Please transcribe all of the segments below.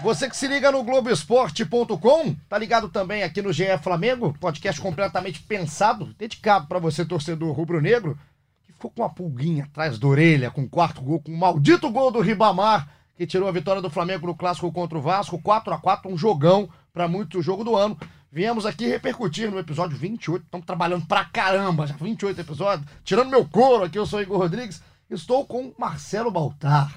Você que se liga no Globoesporte.com, tá ligado também aqui no GE Flamengo, podcast completamente pensado, dedicado para você, torcedor rubro-negro, que ficou com uma pulguinha atrás da orelha, com o quarto gol, com o maldito gol do Ribamar, que tirou a vitória do Flamengo no clássico contra o Vasco, 4 a 4 um jogão, para muito jogo do ano. Viemos aqui repercutir no episódio 28, estamos trabalhando pra caramba, já 28 episódios, tirando meu couro aqui, eu sou Igor Rodrigues, estou com Marcelo Baltar.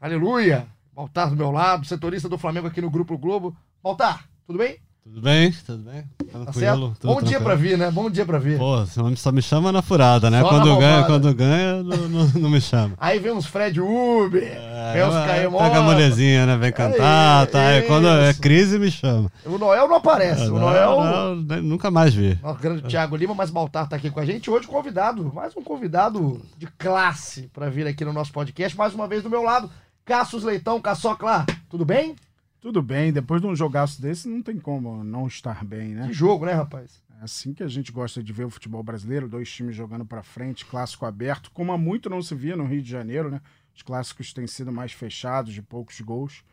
Aleluia! Baltar do meu lado, setorista do Flamengo aqui no Grupo Globo. Baltar, tudo bem? Tudo bem, tudo bem. Tranquilo. Tá certo? Bom tranquilo. dia pra vir, né? Bom dia pra vir. Pô, só me chama na furada, né? Só quando ganha, quando ganha, não, não, não, me chama. Aí vem uns Fred Uber, é, vem uns Caio Pega a mulherzinha, né? Vem cantar, é, tá? É, quando é crise, me chama. O Noel não aparece. É, o Noel. Não, nunca mais vi. Nosso grande Thiago Lima, mas Baltar tá aqui com a gente. Hoje, convidado, mais um convidado de classe pra vir aqui no nosso podcast. Mais uma vez do meu lado. Cassius Leitão, Caçocla, tudo bem? Tudo bem, depois de um jogaço desse não tem como não estar bem, né? Que jogo, né, rapaz? É assim que a gente gosta de ver o futebol brasileiro, dois times jogando para frente, clássico aberto, como há muito não se via no Rio de Janeiro, né? Os clássicos têm sido mais fechados, de poucos gols.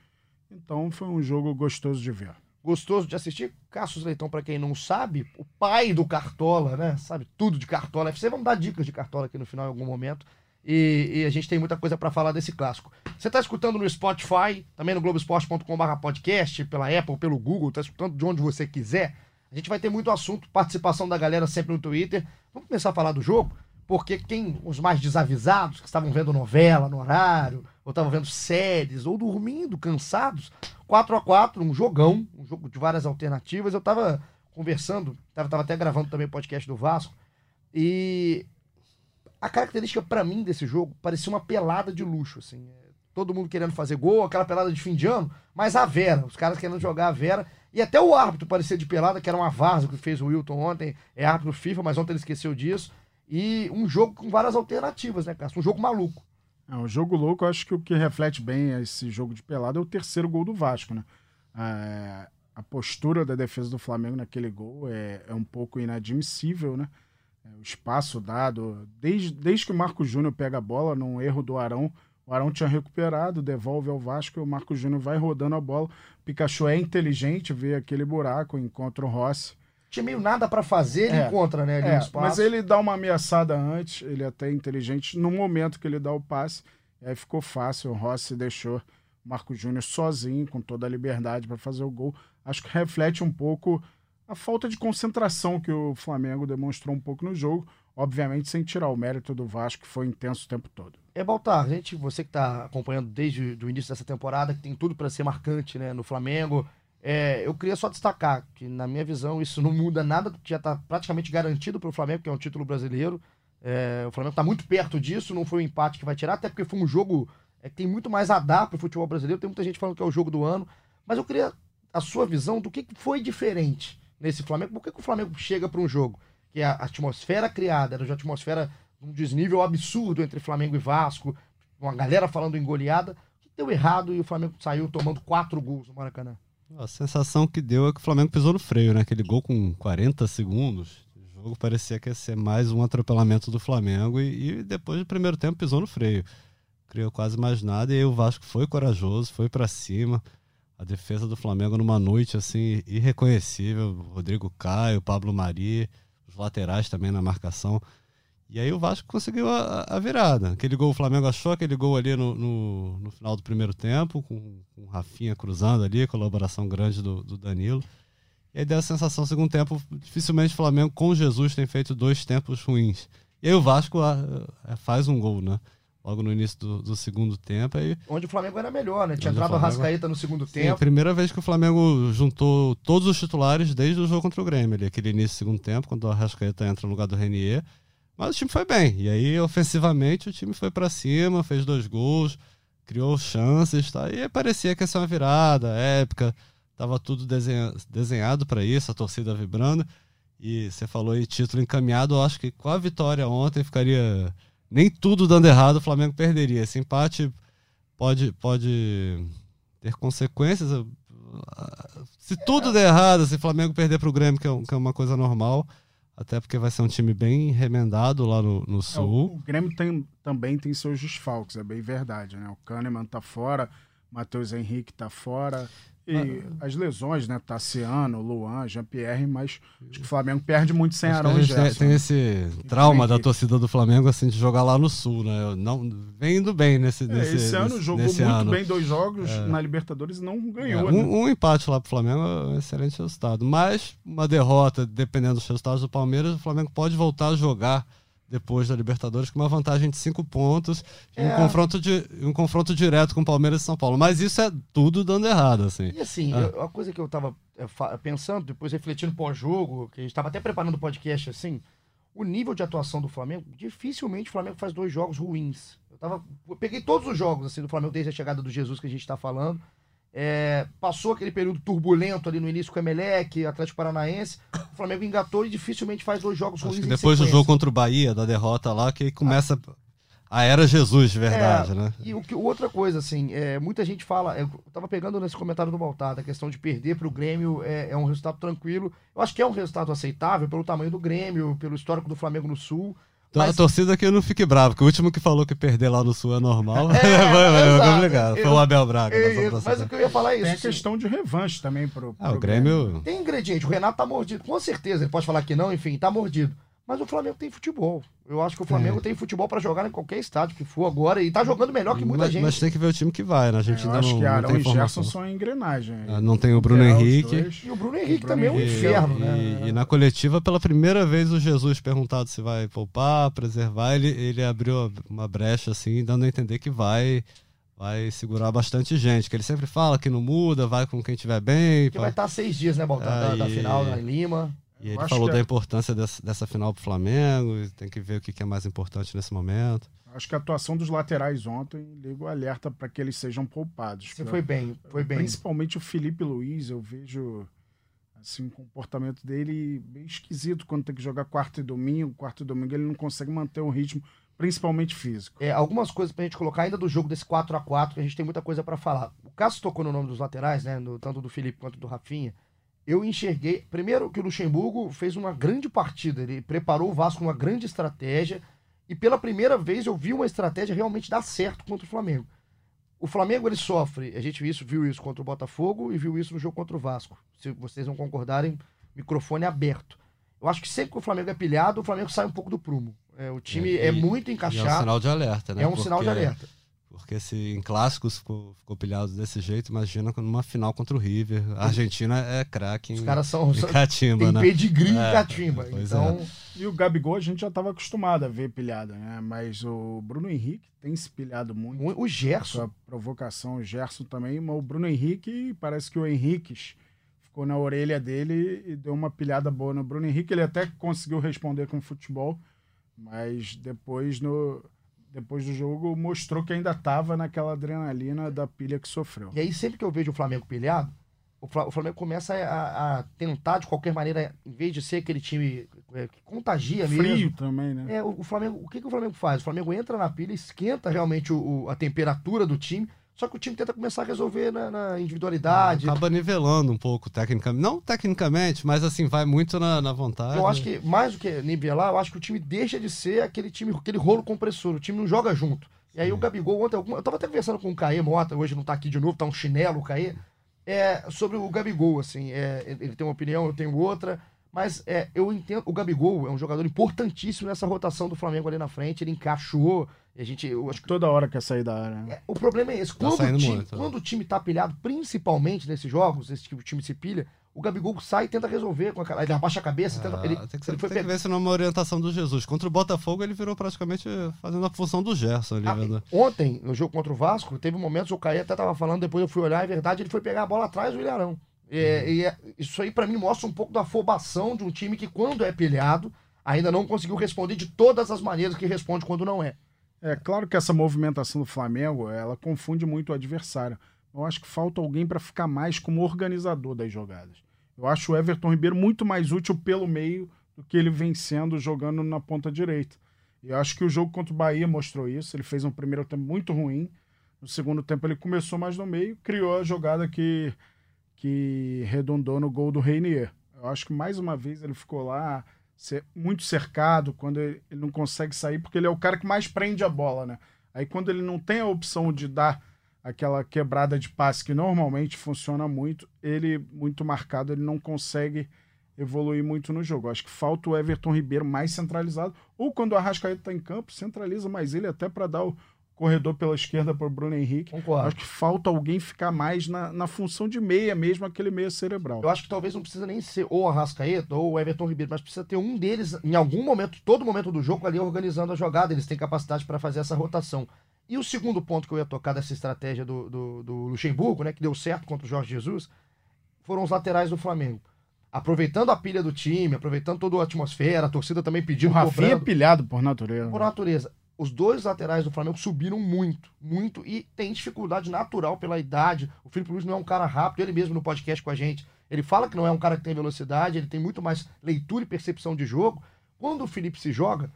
Então foi um jogo gostoso de ver. Gostoso de assistir. Cassius Leitão, para quem não sabe, o pai do Cartola, né? Sabe tudo de Cartola FC. Vamos dar dicas de Cartola aqui no final em algum momento. E, e, a gente tem muita coisa para falar desse clássico. Você está escutando no Spotify, também no globesport.com.br podcast, pela Apple, pelo Google, está escutando de onde você quiser. A gente vai ter muito assunto, participação da galera sempre no Twitter. Vamos começar a falar do jogo, porque quem, os mais desavisados, que estavam vendo novela no horário, ou estavam vendo séries, ou dormindo, cansados, 4 a 4 um jogão, um jogo de várias alternativas. Eu estava conversando, estava até gravando também o podcast do Vasco, e a característica para mim desse jogo parecia uma pelada de luxo, assim. É, todo mundo querendo fazer gol, aquela pelada de fim de ano, mas a Vera, os caras querendo jogar a Vera. E até o árbitro parecia de pelada, que era uma Varsa que fez o Wilton ontem, é árbitro FIFA, mas ontem ele esqueceu disso. E um jogo com várias alternativas, né, Cássio? Um jogo maluco. É, um jogo louco, eu acho que o que reflete bem esse jogo de pelada é o terceiro gol do Vasco, né? É, a postura da defesa do Flamengo naquele gol é, é um pouco inadmissível, né? É, o espaço dado, desde, desde que o Marco Júnior pega a bola, num erro do Arão, o Arão tinha recuperado, devolve ao Vasco e o Marco Júnior vai rodando a bola. O Pikachu é inteligente, vê aquele buraco, encontra o Rossi. Tinha meio nada para fazer, ele é, encontra, né? É, mas ele dá uma ameaçada antes, ele é até inteligente, no momento que ele dá o passe, aí ficou fácil, o Rossi deixou o Marco Júnior sozinho, com toda a liberdade para fazer o gol. Acho que reflete um pouco a falta de concentração que o Flamengo demonstrou um pouco no jogo, obviamente sem tirar o mérito do Vasco, que foi intenso o tempo todo. É, Baltar, gente, você que está acompanhando desde o início dessa temporada, que tem tudo para ser marcante né, no Flamengo, é, eu queria só destacar que, na minha visão, isso não muda nada, já está praticamente garantido para o Flamengo, que é um título brasileiro. É, o Flamengo está muito perto disso, não foi um empate que vai tirar, até porque foi um jogo é, que tem muito mais a dar para o futebol brasileiro. Tem muita gente falando que é o jogo do ano, mas eu queria a sua visão do que foi diferente nesse Flamengo. Por que, que o Flamengo chega para um jogo que a atmosfera criada era uma atmosfera um desnível absurdo entre Flamengo e Vasco, uma galera falando em goleada. Que deu errado e o Flamengo saiu tomando quatro gols no Maracanã? A sensação que deu é que o Flamengo pisou no freio, né? Aquele gol com 40 segundos. O jogo parecia que ia ser mais um atropelamento do Flamengo e, e depois do primeiro tempo pisou no freio. Criou quase mais nada e aí o Vasco foi corajoso, foi para cima a defesa do Flamengo numa noite assim irreconhecível. Rodrigo Caio, Pablo Mari, os laterais também na marcação. E aí o Vasco conseguiu a, a virada. Aquele gol, o Flamengo achou aquele gol ali no, no, no final do primeiro tempo, com, com o Rafinha cruzando ali, colaboração grande do, do Danilo. E aí deu a sensação, segundo tempo, dificilmente o Flamengo com Jesus tem feito dois tempos ruins. E aí o Vasco a, a, faz um gol, né? Logo no início do, do, segundo tempo. Aí, Onde o Flamengo era melhor, né? Tinha entrado o Rascaeta no segundo Sim, tempo. primeira vez que o Flamengo juntou todos os titulares desde o jogo contra o Grêmio, ali, aquele início do segundo tempo, quando o Rascaeta entra no lugar do Renier. Mas o time foi bem. E aí, ofensivamente, o time foi para cima, fez dois gols, criou chances, tá? E parecia que ia ser uma virada épica. Tava tudo desenha, desenhado para isso, a torcida vibrando. E você falou aí título encaminhado, eu acho que com a vitória ontem ficaria nem tudo dando errado, o Flamengo perderia. Esse empate pode, pode ter consequências. Se tudo der errado, se o Flamengo perder para o Grêmio, que é, que é, uma coisa normal, até porque vai ser um time bem remendado lá no, no Sul. É, o, o, Grêmio tem, também tem seus desfalques, é bem verdade. Né? O Kahneman tá fora, Matheus Henrique tá fora. E as lesões, né? Tassiano, Luan, Jean-Pierre, mas acho que o Flamengo perde muito sem Arão e Gerson. Tem, esse trauma da torcida do Flamengo, assim, de jogar lá no Sul, né? Não, vem indo bem nesse, é, nesse Esse ano nesse, jogou muito ano. bem dois jogos é. na Libertadores e não ganhou, é, um, né? um, empate lá pro Flamengo é um excelente resultado. Mas uma derrota, dependendo dos resultados do Palmeiras, o Flamengo pode voltar a jogar depois da Libertadores com uma vantagem de cinco pontos é. um, confronto de, um confronto direto com Palmeiras e São Paulo. Mas isso é tudo dando errado, assim. E assim, ah. a coisa que eu tava é, pensando, depois refletindo pós-jogo, que a gente tava até preparando o podcast assim, o nível de atuação do Flamengo, dificilmente o Flamengo faz dois jogos ruins. Eu tava. Eu peguei todos os jogos assim, do Flamengo desde a chegada do Jesus que a gente está falando. É, passou aquele período turbulento ali no início com o Emelec, Atlético Paranaense. O Flamengo engatou e dificilmente faz dois jogos ruins. depois do jogo contra o Bahia, da derrota lá, que começa a era Jesus de verdade, é, né? E o que, outra coisa, assim, é, muita gente fala. Eu tava pegando nesse comentário do Baltar, a questão de perder para o Grêmio é, é um resultado tranquilo. Eu acho que é um resultado aceitável pelo tamanho do Grêmio, pelo histórico do Flamengo no Sul. Então, mas... A torcida aqui não fique brava, que o último que falou que perder lá no Sul é normal. É, foi, complicado. Foi o Abel Braga. mas o que eu ia falar é isso. Tem a questão de revanche também pro, pro ah, o Grêmio... Grêmio. Tem ingrediente. O Renato tá mordido. Com certeza, ele pode falar que não, enfim, tá mordido. Mas o Flamengo tem futebol. Eu acho que o Flamengo é. tem futebol para jogar em qualquer estádio que for agora e tá jogando melhor que muita mas, gente. Mas tem que ver o time que vai, né? A gente é, ainda acho não, que Arão não tem e Gerson são engrenagem. Ah, não tem o Bruno Henrique. E o Bruno Henrique o Bruno também é um inferno, e, né? E, e, na coletiva, pela primeira vez, o Jesus perguntado se vai poupar, preservar, ele, ele abriu uma brecha assim, dando a entender que vai vai segurar bastante gente, que ele sempre fala que não muda, vai com quem tiver bem. Que vai estar seis dias, né, Baltar, da, da final em Lima. E ele falou da é... importância dessa, dessa final pro Flamengo, tem que ver o que é mais importante nesse momento. Acho que a atuação dos laterais ontem liga o alerta para que eles sejam poupados. Você foi bem, foi bem. Principalmente o Felipe Luiz, eu vejo assim, o comportamento dele bem esquisito quando tem que jogar quarto e domingo. Quarto e domingo ele não consegue manter um ritmo, principalmente físico. É, algumas coisas pra gente colocar ainda do jogo desse 4 a 4 que a gente tem muita coisa para falar. O Cássio tocou no nome dos laterais, né? No, tanto do Felipe quanto do Rafinha eu enxerguei. Primeiro, que o Luxemburgo fez uma grande partida. Ele preparou o Vasco uma grande estratégia. E pela primeira vez eu vi uma estratégia realmente dar certo contra o Flamengo. O Flamengo ele sofre. A gente viu isso, viu isso contra o Botafogo e viu isso no jogo contra o Vasco. Se vocês não concordarem, microfone aberto. Eu acho que sempre que o Flamengo é pilhado, o Flamengo sai um pouco do prumo. É, o time é, e, é muito encaixado. é um sinal de alerta, né? É um Porque... sinal de alerta. Porque se em clássicos ficou, ficou pilhado desse jeito, imagina numa final contra o River. A Argentina é craque em, Os caras são, em catimba, tem né? pedigree em é, catimba. Então... É. E o Gabigol a gente já estava acostumado a ver pilhado, né? Mas o Bruno Henrique tem se pilhado muito. O Gerson. A provocação, o Gerson também. Mas o Bruno Henrique, parece que o Henrique ficou na orelha dele e deu uma pilhada boa no Bruno Henrique. Ele até conseguiu responder com futebol, mas depois no depois do jogo, mostrou que ainda estava naquela adrenalina da pilha que sofreu. E aí, sempre que eu vejo o Flamengo pilhado, o Flamengo começa a, a tentar, de qualquer maneira, em vez de ser aquele time é, que contagia Frio mesmo. Frio também, né? É, o, Flamengo, o que, que o Flamengo faz? O Flamengo entra na pilha, esquenta realmente o, o a temperatura do time só que o time tenta começar a resolver na, na individualidade. Acaba nivelando um pouco tecnicamente. Não tecnicamente, mas assim, vai muito na, na vontade. Eu acho que, mais do que nivelar, eu acho que o time deixa de ser aquele time, aquele rolo compressor. O time não joga junto. E aí Sim. o Gabigol ontem, eu tava até conversando com o Caê Mota, hoje não tá aqui de novo, tá um chinelo o Caê, é, sobre o Gabigol, assim, é, ele tem uma opinião, eu tenho outra. Mas é, eu entendo, o Gabigol é um jogador importantíssimo nessa rotação do Flamengo ali na frente, ele encaixou. A gente, eu acho que... Toda hora quer sair da área. Né? É, o problema é esse. Tá quando, o time, muito, né? quando o time tá pilhado, principalmente nesses jogos, esse tipo de time se pilha, o Gabigol sai e tenta resolver com aquela. Ele abaixa a cabeça. Ah, tenta, ele, tem que, ele foi tem que ver se numa orientação do Jesus. Contra o Botafogo, ele virou praticamente fazendo a função do Gerson ali. Ah, ontem, no jogo contra o Vasco, teve momentos, o Caí até tava falando, depois eu fui olhar, é verdade, ele foi pegar a bola atrás do Ilharão. É, e é, isso aí para mim mostra um pouco da afobação de um time que, quando é pilhado, ainda não conseguiu responder de todas as maneiras que responde quando não é. É claro que essa movimentação do Flamengo, ela confunde muito o adversário. Eu acho que falta alguém para ficar mais como organizador das jogadas. Eu acho o Everton Ribeiro muito mais útil pelo meio do que ele vem sendo jogando na ponta direita. Eu acho que o jogo contra o Bahia mostrou isso. Ele fez um primeiro tempo muito ruim. No segundo tempo ele começou mais no meio, criou a jogada que, que redundou no gol do Reinier. Eu acho que mais uma vez ele ficou lá muito cercado quando ele, ele não consegue sair, porque ele é o cara que mais prende a bola, né? Aí quando ele não tem a opção de dar aquela quebrada de passe que normalmente funciona muito, ele muito marcado, ele não consegue evoluir muito no jogo. Acho que falta o Everton Ribeiro mais centralizado, ou quando o Arrascaeta está em campo, centraliza mais ele até para dar o corredor pela esquerda para o Bruno Henrique. Concordo. Acho que falta alguém ficar mais na, na função de meia mesmo, aquele meia cerebral. Eu acho que talvez não precisa nem ser ou Arrascaeta ou o Everton Ribeiro, mas precisa ter um deles em algum momento, todo momento do jogo ali organizando a jogada, eles têm capacidade para fazer essa rotação. E o segundo ponto que eu ia tocar dessa estratégia do, do, do Luxemburgo, né, que deu certo contra o Jorge Jesus, foram os laterais do Flamengo aproveitando a pilha do time, aproveitando toda a atmosfera, a torcida também pedindo. O Rafinha é pilhado por natureza. Por natureza. Os dois laterais do Flamengo subiram muito, muito, e tem dificuldade natural pela idade. O Felipe Luiz não é um cara rápido, ele mesmo no podcast com a gente, ele fala que não é um cara que tem velocidade, ele tem muito mais leitura e percepção de jogo. Quando o Felipe se joga,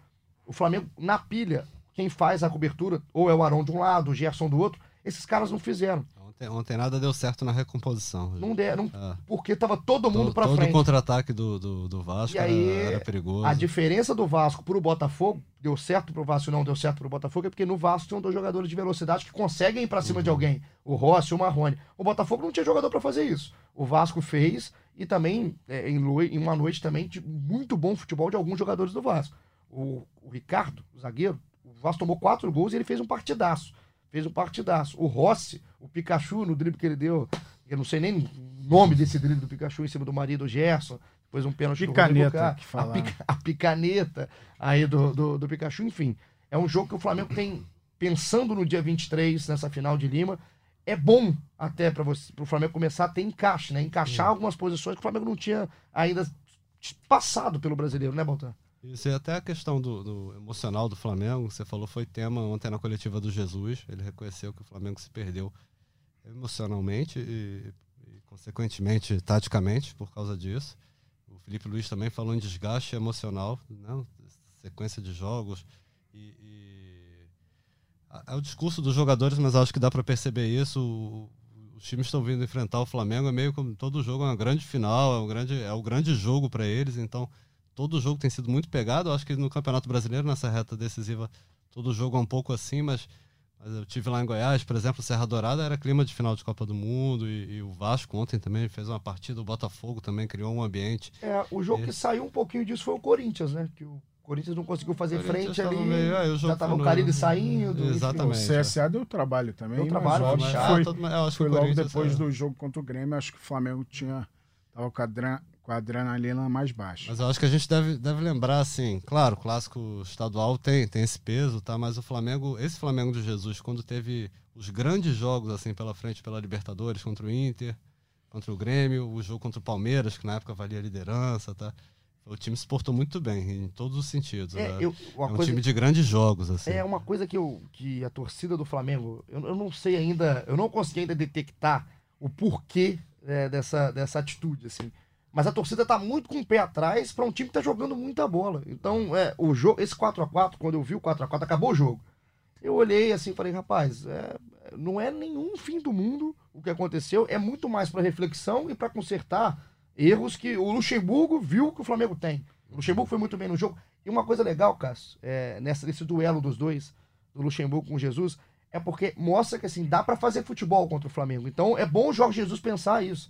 o Flamengo, na pilha, quem faz a cobertura, ou é o Arão de um lado, o Gerson do outro, esses caras não fizeram. Ontem, ontem nada deu certo na recomposição. Não deram, é. porque tava todo mundo para frente. Todo contra-ataque do, do, do, Vasco aí, era, era, perigoso. A diferença do Vasco pro Botafogo, deu certo pro Vasco não deu certo pro Botafogo, é porque no Vasco tinham dois jogadores de velocidade que conseguem ir pra cima uhum. de alguém. O Rossi e o Marrone. O Botafogo não tinha jogador para fazer isso. O Vasco fez e também, é, em, em uma noite também, de muito bom futebol de alguns jogadores do Vasco. O, o Ricardo, o zagueiro, o Vasco tomou quatro gols e ele fez um partidaço fez um partidaço. O Rossi, o Pikachu, no drible que ele deu, eu não sei nem o nome desse drible do Pikachu em cima do marido do Gerson, depois um pênalti picaneta, do que fala. A, pica, a, picaneta aí do, do, do, Pikachu, enfim. É um jogo que o Flamengo tem, pensando no dia 23, nessa final de Lima, é bom até para o Flamengo começar a ter encaixe, né? Encaixar algumas posições que o Flamengo não tinha ainda passado pelo brasileiro, né, Baltan? Isso, e até a questão do, do, emocional do Flamengo, você falou, foi tema ontem na coletiva do Jesus. Ele reconheceu que o Flamengo se perdeu emocionalmente e, e consequentemente, taticamente, por causa disso. O Felipe Luiz também falou em desgaste emocional, né? sequência de jogos. E, e... É o discurso dos jogadores, mas acho que dá para perceber isso. os times estão vindo enfrentar o Flamengo, é meio como todo jogo é uma grande final, é um grande, é um grande jogo para eles, então todo jogo tem sido muito pegado. Eu acho que no Campeonato Brasileiro, nessa reta decisiva, todo jogo é um pouco assim, mas, mas eu tive lá em Goiás, por exemplo, Serra Dourada era clima de final de Copa do Mundo e, e o Vasco ontem também fez uma partida, o Botafogo também criou um ambiente. É, o jogo e... que saiu um pouquinho disso foi o Corinthians, né? Que o Corinthians não conseguiu fazer frente ali. Meio, é, já tava o Caribe saindo. Exatamente. Enfim, o CSA é. deu trabalho também. Deu trabalho, mas, foi, foi, todo, foi logo depois é. do jogo contra o Grêmio. Acho que o Flamengo tinha. Tava com a com a adrenalina mais baixa. Mas eu acho que a gente deve, deve lembrar, assim, claro, o clássico estadual tem, tem esse peso, tá? Mas o Flamengo, esse Flamengo de Jesus, quando teve os grandes jogos, assim, pela frente, pela Libertadores, contra o Inter, contra o Grêmio, o jogo contra o Palmeiras, que na época valia a liderança, tá? O time se portou muito bem, em todos os sentidos. É, né? eu, é um coisa, time de grandes jogos, assim. É uma coisa que, eu, que a torcida do Flamengo, eu, eu não sei ainda, eu não consegui ainda detectar o porquê é, dessa, dessa atitude, assim. Mas a torcida tá muito com o pé atrás para um time que tá jogando muita bola. Então, é, o jogo, esse 4 a 4 quando eu vi o 4 a 4 acabou o jogo. Eu olhei assim e falei, rapaz, é, não é nenhum fim do mundo o que aconteceu, é muito mais para reflexão e para consertar erros que o Luxemburgo viu que o Flamengo tem. O Luxemburgo foi muito bem no jogo. E uma coisa legal, Cássio, é, nessa, nesse duelo dos dois, do Luxemburgo com Jesus, é porque mostra que assim, dá para fazer futebol contra o Flamengo. Então é bom o Jorge Jesus pensar isso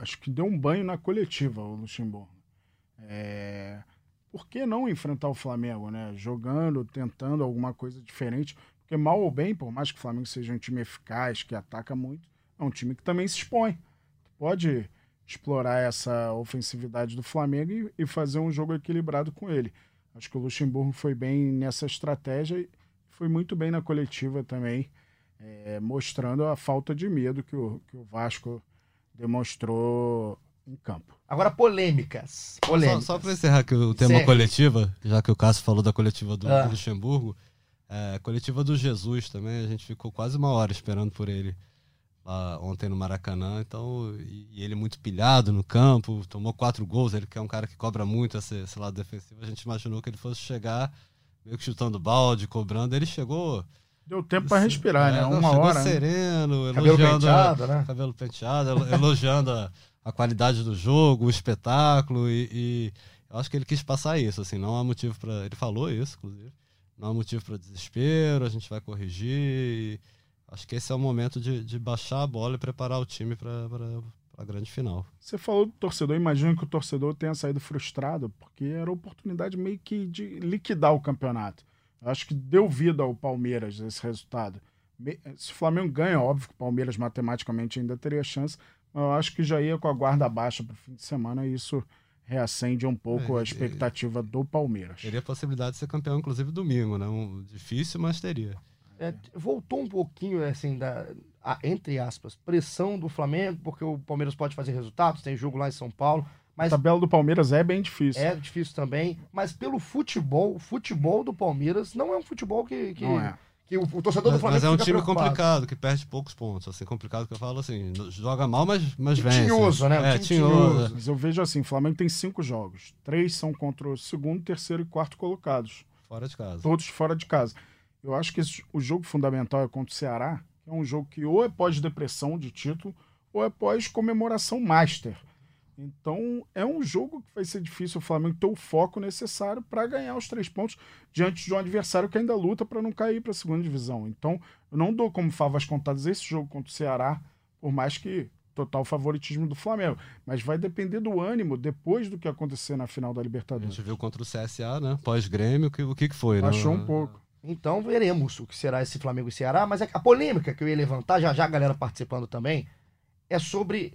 acho que deu um banho na coletiva o Luxemburgo. É... Por que não enfrentar o Flamengo, né? Jogando, tentando alguma coisa diferente. Porque mal ou bem, por mais que o Flamengo seja um time eficaz, que ataca muito, é um time que também se expõe. Pode explorar essa ofensividade do Flamengo e, fazer um jogo equilibrado com ele. Acho que o Luxemburgo foi bem nessa estratégia e foi muito bem na coletiva também, é, mostrando a falta de medo que o, que o Vasco demonstrou em campo. Agora, polêmicas. polêmicas. Só, só para encerrar aqui o tema coletiva, já que o Cássio falou da coletiva do, ah. do Luxemburgo, é, coletiva do Jesus também, a gente ficou quase uma hora esperando por ele lá ontem no Maracanã, então, e, e ele muito pilhado no campo, tomou quatro gols, ele que é um cara que cobra muito esse, esse lado defensivo, a gente imaginou que ele fosse chegar meio que chutando balde, cobrando, ele chegou... Deu tempo para respirar, é, né? Uma hora. né? sereno, Cabelo elogiando... penteado, né? cabelo penteado, elo- elogiando a, a qualidade do jogo, o espetáculo e, e eu acho que ele quis passar isso, assim, não há motivo para ele falou isso, inclusive, não há motivo para desespero, a gente vai corrigir. e acho que esse é o momento de, de baixar a bola e preparar o time para a grande final. Você falou do torcedor, imagino que o torcedor tenha saído frustrado, porque era a oportunidade meio que de liquidar o campeonato. Acho que deu vida ao Palmeiras esse resultado. Se o Flamengo ganha, óbvio que o Palmeiras matematicamente ainda teria chance, mas eu acho que já ia com a guarda baixa para o fim de semana e isso reacende um pouco É, a e- expectativa do Palmeiras. Teria a possibilidade de ser campeão, inclusive, domingo, né? Um, difícil, mas teria. É, voltou um pouquinho, assim, da, a- entre aspas, pressão do Flamengo, porque o Palmeiras pode fazer resultados, tem jogo lá em São Paulo, A mas tabela do Palmeiras é bem difícil. é difícil também. Mas pelo futebol, o futebol do Palmeiras não é um futebol que, que, Não é. que o, o torcedor do Mas, Flamengo mas é um fica time preocupado. complicado, que perde poucos pontos. Assim, complicado que eu falo assim, joga mal, mas, mas vence. tinhoso, né? É, tinhoso. tinhoso. Mas eu vejo assim, o Flamengo tem cinco jogos. Três são contra o segundo, terceiro e quarto colocados. Fora de casa. todos fora de casa. Eu acho que esse- o jogo fundamental é contra o Ceará, que é um jogo que ou é pós-depressão de título, ou é pós-comemoração master. Então, é um jogo que vai ser difícil o Flamengo ter o foco necessário para ganhar os três pontos diante de um adversário que ainda luta para não cair para a segunda divisão. Então, eu não dou como favas contadas esse jogo contra o Ceará, por mais que total favoritismo do Flamengo. Mas vai depender do ânimo depois do que acontecer na final da A Libertadores. gente viu contra o CSA, né? Pós-Grêmio, o que, o que que foi, né? Baixou um pouco. Então veremos o que será esse Flamengo e Ceará. Mas a polêmica que eu ia levantar, já já a galera participando também, é sobre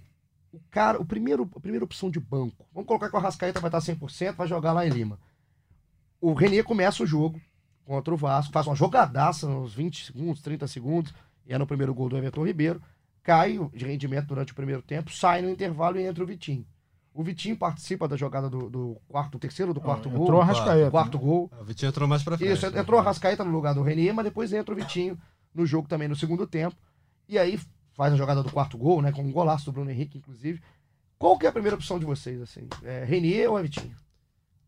o cara, o primeiro, a primeira opção de banco. Vamos colocar que o Arrascaeta vai estar 100%, vai jogar lá em Lima. O Renier começa o jogo contra o Vasco, faz uma jogadaça nos 20 segundos, 30 segundos, e é no primeiro gol do Everton Ribeiro. Cai de rendimento durante o primeiro tempo, sai no intervalo e entra o Vitinho. O Vitinho participa da jogada do, do quarto, terceiro do quarto gol. Entrou a Rascaeta. quarto gol. O Vitinho entrou mais pra frente. Isso, entrou a Rascaeta no lugar do Renier, mas depois entra o Vitinho no jogo também no segundo tempo. E aí faz a jogada do quarto gol, né? Com um golaço do Bruno Henrique, inclusive. Qual que é a primeira opção de vocês, assim? É Renier ou é Vitinho?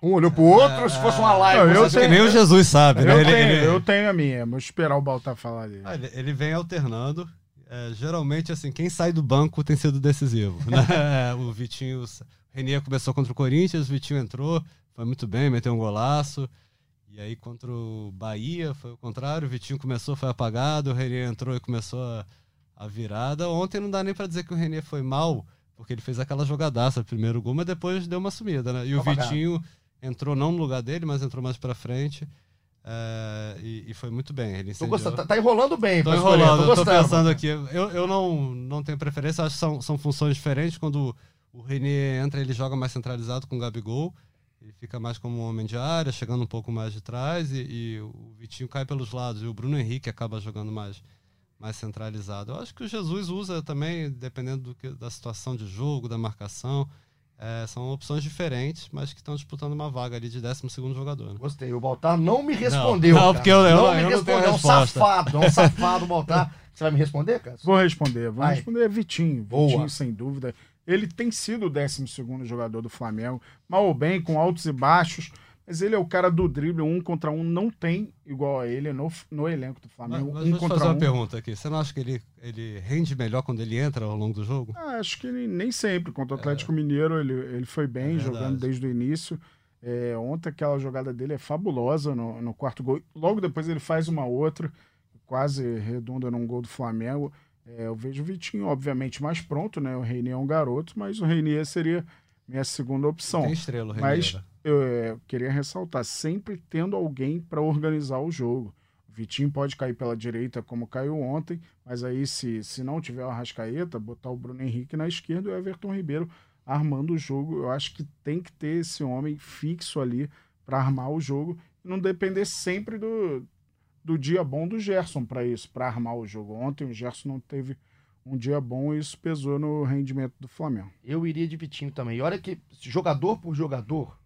Um olhou pro outro, se fosse uma live. Não, eu vocês- Que nem o Jesus sabe, né? Eu, Ele, tenho, ele- eu tenho a minha, vou esperar o Baltar falar dele. Ah, ele- ele vem alternando. É, geralmente, assim, quem sai do banco tem sido decisivo. Né? O Vitinho. O Renier começou contra o Corinthians, o Vitinho entrou, foi muito bem, meteu um golaço. E aí, contra o Bahia, foi o contrário. O Vitinho começou, foi apagado. O Renier entrou e começou a, a virada. Ontem não dá nem pra dizer que o Renier foi mal, porque ele fez aquela jogadaça, primeiro gol, mas depois deu uma sumida, né? E o Apagado. Vitinho entrou não no lugar dele, mas entrou mais pra frente. é, e, e foi muito bem. Ele gostando, tá, tá enrolando bem. Tô enrolando, tô eu tô pensando aqui. Eu, eu não, não tenho preferência, acho que são, são funções diferentes. Quando o Renier entra, ele joga mais centralizado com o Gabigol. Ele fica mais como um homem de área, chegando um pouco mais de trás. E, e o Vitinho cai pelos lados. E o Bruno Henrique acaba jogando mais, mais centralizado. Eu acho que o Jesus usa também, dependendo do que, da situação de jogo, da marcação. É, são opções diferentes, mas que estão disputando uma vaga ali de 12 jogador. né? Gostei. O Baltar não me respondeu. não, cara. porque eu- eu- não eu me não respondeu. É um safado, é um safado, Baltar. Você vai me responder, cara? Vou responder, vou Vai. responder Vitinho. Boa. Vitinho, sem dúvida. Ele tem sido o 12 jogador do Flamengo, mal ou bem, com altos e baixos, mas ele é o cara do drible, um contra um, não tem igual a ele no, no elenco do Mas, Flamengo, mas um vou contra fazer uma um. pergunta aqui. Você não acha que ele, ele rende melhor quando ele entra ao longo do jogo? Ah, acho que ele nem sempre. Contra o Atlético Mineiro, ele, ele foi bem, É jogando desde o início. É, ontem aquela jogada dele é fabulosa no, no quarto gol. Logo depois ele faz uma outra, quase redonda num gol do Flamengo. É, eu vejo o Vitinho, obviamente, mais pronto, né? O Reinier é um garoto, mas o Reinier seria minha segunda opção. Tem estrela, o Mas Renier. Eu, eu queria ressaltar, sempre tendo alguém para organizar o jogo. O Vitinho pode cair pela direita, como caiu ontem, mas aí, se, se não tiver o Arrascaeta, botar o Bruno Henrique na esquerda e o Everton Ribeiro armando o jogo. Eu acho que tem que ter esse homem fixo ali para armar o jogo e não depender sempre do, do dia bom do Gerson para isso, para armar o jogo. Ontem o Gerson não teve um dia bom e isso pesou no rendimento do Flamengo. Eu iria de Vitinho também. E olha que jogador por jogador,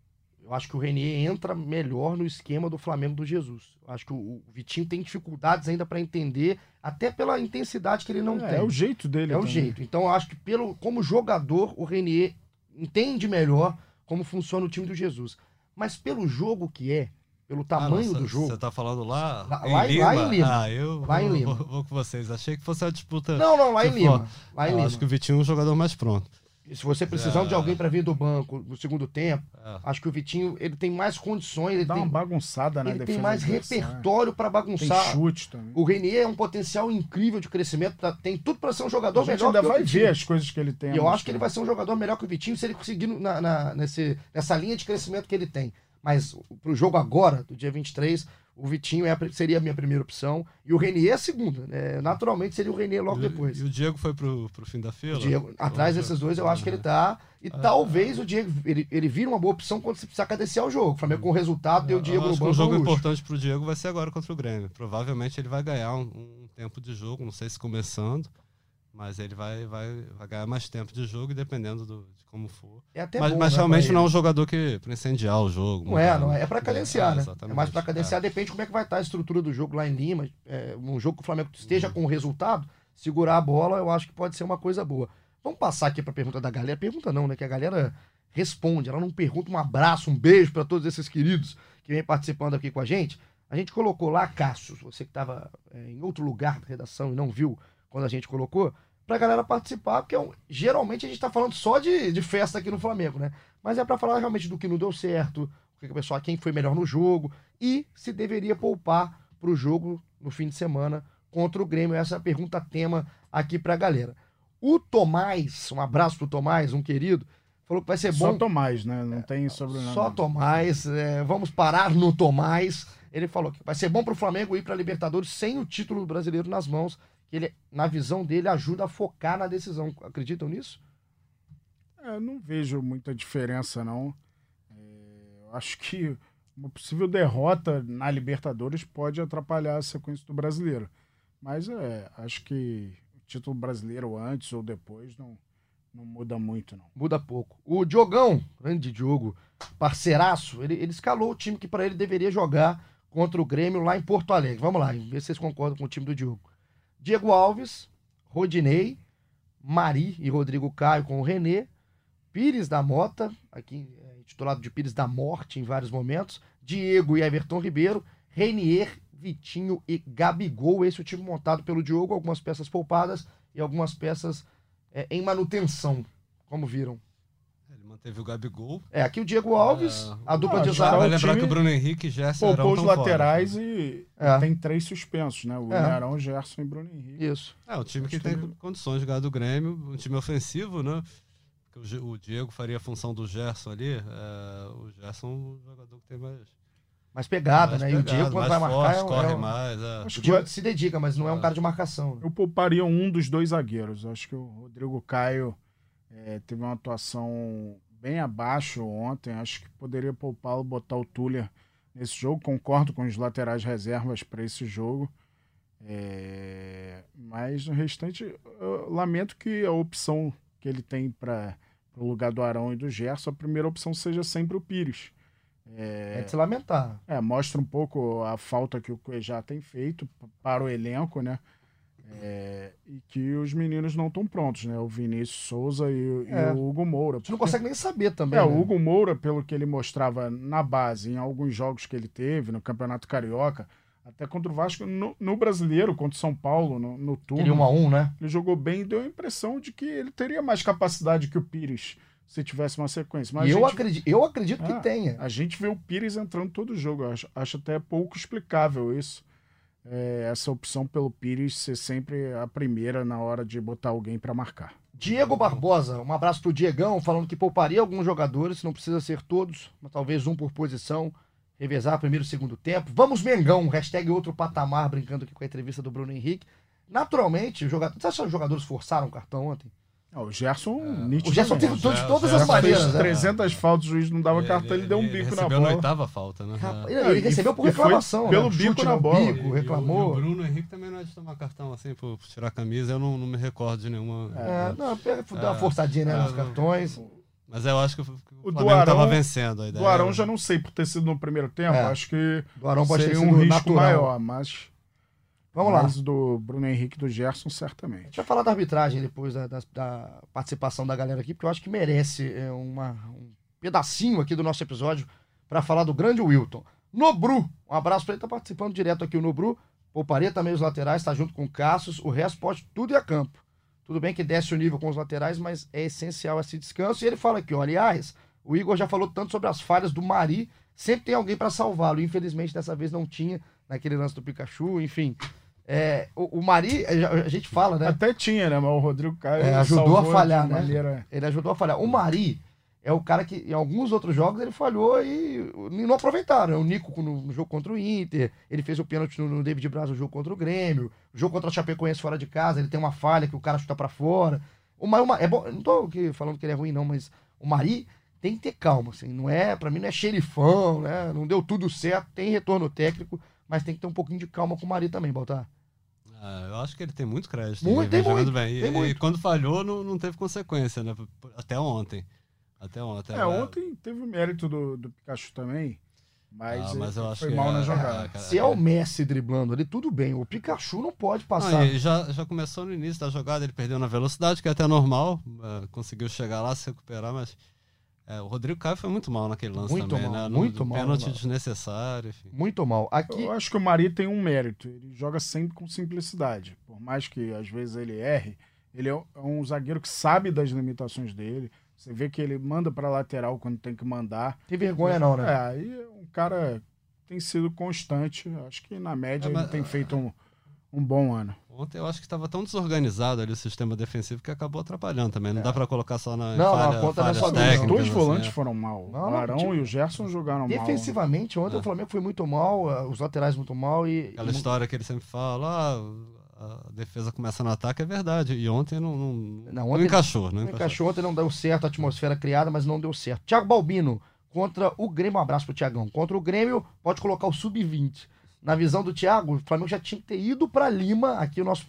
Eu acho que o Renier entra melhor no esquema do Flamengo do Jesus. Eu acho que o, Vitinho tem dificuldades ainda para entender, até pela intensidade que ele não é, tem. É o jeito dele. É também. o jeito. Então eu acho que pelo, como jogador, o Renier entende melhor como funciona o time do Jesus. Mas pelo jogo que é, pelo tamanho ah, do jogo. Você tá falando lá, lá, em lá, Lima? lá em Lima? Ah, eu lá vou, em Lima. Vou, vou, com vocês. Achei que fosse a disputa. Não, não, lá em Lima. Lá em eu Lima. acho que o Vitinho é um jogador mais pronto. E se você precisando É. de alguém para vir do banco no segundo tempo, É. acho que o Vitinho ele tem mais condições, ele Dá tem, uma bagunçada na ele defesa. tem mais repertório para Tem bagunçar. chute também. O Renier é um potencial incrível de crescimento, tá- tem tudo para ser um A jogador gente melhor ainda vai ver as coisas que ele tem. E a eu acho que ele vai ser um jogador melhor que o Vitinho se ele conseguir na, na- nesse, nessa linha de crescimento que ele tem. Mas pro jogo agora, do dia 23, o Vitinho é a seria a minha primeira opção. E o Renier é a segunda. né? Naturalmente seria o Renier logo E o- depois. E o Diego foi pro, pro fim da fila? O Diego, atrás desses dois, eu acho que ele tá. E talvez o Diego ele, ele vira uma boa opção quando você precisar cadenciar o jogo. O Flamengo com o resultado deu o Diego no banco. um jogo é importante pro Diego vai ser agora contra o Grêmio. Provavelmente ele vai ganhar um, um tempo de jogo, não sei se começando, mas ele vai, vai, vai ganhar mais tempo de jogo, e dependendo do, de como for. É até mas bom, mas né, realmente não é um jogador que para incendiar o jogo. Não é, mudar, não é. É pra cadenciar, É, né? É exatamente. mais pra cadenciar, depende como é que vai estar a estrutura do jogo lá em Lima. É, um jogo que o Flamengo esteja Uhum. com o resultado, segurar a bola, eu acho que pode ser uma coisa boa. Vamos passar aqui pra pergunta da galera. Pergunta não, né? Que a galera responde. Ela não pergunta um abraço, um beijo pra todos esses queridos que vêm participando aqui com a gente. A gente colocou lá, Cássio, você que estava em outro lugar da redação e não viu quando a gente colocou, pra galera participar, porque é um- geralmente a gente tá falando só de, de festa aqui no Flamengo, né? Mas é pra falar realmente do que não deu certo, o que o pessoal, quem foi melhor no jogo e se deveria poupar pro jogo no fim de semana contra o Grêmio. Essa é a pergunta tema aqui pra galera. O Tomás, um abraço pro Tomás, um querido, falou que vai ser Só bom. Tomás, né? Não tem sobrenome. Só Tomás, é, vamos parar no Tomás. Ele falou que vai ser bom pro Flamengo ir pra Libertadores sem o título brasileiro nas mãos. Que ele, na visão dele, ajuda a focar na decisão. Acreditam nisso? É, eu não vejo muita diferença, não. É, eu acho que uma possível derrota na Libertadores pode atrapalhar a sequência do brasileiro. Mas é, acho que o título brasileiro antes ou depois não, não muda muito, não. Muda pouco. O Diogão, grande Diogo, parceiraço, ele, ele escalou o time que para ele deveria jogar contra o Grêmio lá em Porto Alegre. Vamos lá, ver se vocês concordam com o time do Diogo. Diego Alves, Rodinei, Mari e Rodrigo Caio com o Renê, Pires da Mota, aqui é, titulado de Pires da Morte em vários momentos, Diego e Everton Ribeiro, Renier, Vitinho e Gabigol. Esse é o time montado pelo Diogo, algumas peças poupadas e algumas peças é, em manutenção, como viram. Manteve o Gabigol. É, aqui o Diego Alves, É. a dupla Ah, de zaga. Vai o lembrar time que o Bruno Henrique e Gerson eram Poupou os tão fora. laterais e É. tem três suspensos, né? O É. Ilharão, Gerson e Bruno Henrique. Isso. É, um time que tem que- condições de ganhar do Grêmio, um time ofensivo, né? Porque o O Diego faria a função do Gerson ali. é, o Gerson é um jogador que tem mais. Mais pegada, mais né? E o Diego, quando vai marcar, forte, é um- corre é um- mais. é. Acho O que Diego se dedica, mas não é um cara de marcação. né? Eu pouparia um dos dois zagueiros. Acho que o Rodrigo Caio eh, teve uma atuação bem abaixo ontem. Acho que poderia poupá-lo, botar o Tuller nesse jogo. Concordo com os laterais reservas para esse jogo. Eh, mas no restante, eu lamento que a opção que ele tem para o lugar do Arão e do Gerson, a primeira opção seja sempre o Pires. É de se lamentar. É, mostra um pouco a falta que o Cuejá tem feito para o elenco, né? É, e que os meninos não estão prontos, né? O Vinícius Souza e, o- e É. o Hugo Moura. Gente não consegue nem saber também. É, né? o Hugo Moura, pelo que ele mostrava na base, em alguns jogos que ele teve, no Campeonato Carioca, até contra o Vasco, no, no Brasileiro, contra o São Paulo, no, no turno, Aquele 1 a 1 né? ele jogou bem e deu a impressão de que ele teria mais capacidade que o Pires se tivesse uma sequência. Mas E eu gente- acredito, eu acredito que Ah, tenha. a gente vê o Pires entrando todo jogo. Acho, acho até pouco explicável isso. É, essa opção pelo Pires ser sempre a primeira na hora de botar alguém para marcar. Diego Barbosa, um abraço pro Diegão, falando que pouparia alguns jogadores, não precisa ser todos, mas talvez um por posição, revezar primeiro e segundo tempo. Vamos Mengão, hashtag outro patamar, brincando aqui com a entrevista do Bruno Henrique. Naturalmente, os jogadores, você acha que os jogadores forçaram o cartão ontem? Ah, o Gerson, O Gerson tentou de Já- todas já as maneiras. fez né? 300 faltas, o juiz não dava cartão, ele, deu um bico na recebeu bola. na oitava falta, né? É. Ele, É, e- recebeu por reclamação. pelo né? bico Chute na bola. bico, E- e o- reclamou. E o Bruno Henrique também não é de tomar cartão assim por, tirar a camisa, eu não, não me recordo de nenhuma. É, não, pega, dá uma forçadinha né, É, nos cartões. Não Mas eu acho que o, o O Flamengo estava vencendo a ideia. Do Arão já não sei, por ter sido no primeiro tempo, É. acho que Do Arão pode ter sido um risco natural. maior, mas, Vamos lá. mas do Bruno Henrique e do Gerson, A gente certamente. vai falar da arbitragem depois da, da- da participação da galera aqui, porque eu acho que merece é, uma- um pedacinho aqui do nosso episódio para falar do grande Wilton. Nobru, um abraço para ele, tá participando direto aqui o Nobru. Pouparia também os laterais, tá junto com o Cassius, o resto pode tudo ir a campo. Tudo bem que desce o nível com os laterais, mas é essencial esse descanso. E ele fala aqui, ó, aliás, o Igor já falou tanto sobre as falhas do Mari, sempre tem alguém para salvá-lo. Infelizmente, dessa vez não tinha, naquele lance do Pikachu, enfim. É, o, o Mari, a gente fala, né? Até tinha, né? Mas o Rodrigo Caio É, ajudou a falhar, né? maneira- Ele ajudou a falhar. O Mari é o cara que em alguns outros jogos ele falhou e, não aproveitaram. O Nico no, no jogo contra o Inter, ele fez o pênalti no, no David Braz no jogo contra o Grêmio, o jogo contra o Chapecoense fora de casa, ele tem uma falha que o cara chuta pra fora. O Mari, é bom, não tô falando que ele é ruim não, mas o Mari tem que ter calma, assim, não é, para mim não é xerifão, né? Não deu tudo certo, tem retorno técnico, mas tem que ter um pouquinho de calma com o Mari também, Baltar. Ah, eu acho que ele tem muito crédito. Muito, ele tem vem jogando muito, bem. E- tem e, muito. quando falhou, não, não teve consequência, né? Até ontem. Até ontem. É, ontem teve o mérito do, do Pikachu também, mas, Ah, mas eu acho foi que mal é- na jogada. é, cara, Se é o Messi driblando ali, tudo bem. O Pikachu não pode passar. Não, já, já começou no início da jogada, ele perdeu na velocidade, que é até normal. é, conseguiu chegar lá, se recuperar, mas. É, o Rodrigo Caio foi muito mal naquele lance Muito também, mal, né? No- muito do mal, Pênalti não. desnecessário, enfim. Muito mal. Aqui, Eu acho que o Mari tem um mérito. Ele joga sempre com simplicidade. Por mais que às vezes ele erre, ele é um zagueiro que sabe das limitações dele. Você vê que ele manda para lateral quando tem que mandar. tem vergonha não, né? É, aí é um cara que tem sido constante. Acho que na média É, mas- ele tem feito um, um bom ano. Ontem eu acho que estava tão desorganizado ali o sistema defensivo que acabou atrapalhando também. Não É. dá pra colocar só na Não, não, falha, a conta não é só Os técnicas. dois assim, volantes é. foram mal. Não, o não, Arão tipo, e o Gerson jogaram mal. Defensivamente, ontem É. o Flamengo foi muito mal, eh, os laterais muito mal e. Aquela e- história que ele sempre fala, ah, a defesa começa no ataque, é verdade. E ontem não, não, Não, não ontem- encaixou, não Não encaixou. encaixou ontem, não deu certo a atmosfera criada, mas não deu certo. Thiago Balbino contra o Grêmio, um abraço pro Thiagão. Contra o Grêmio, pode colocar o sub-20. Na visão do Thiago, o Flamengo já tinha que ter ido pra Lima, aqui o nosso.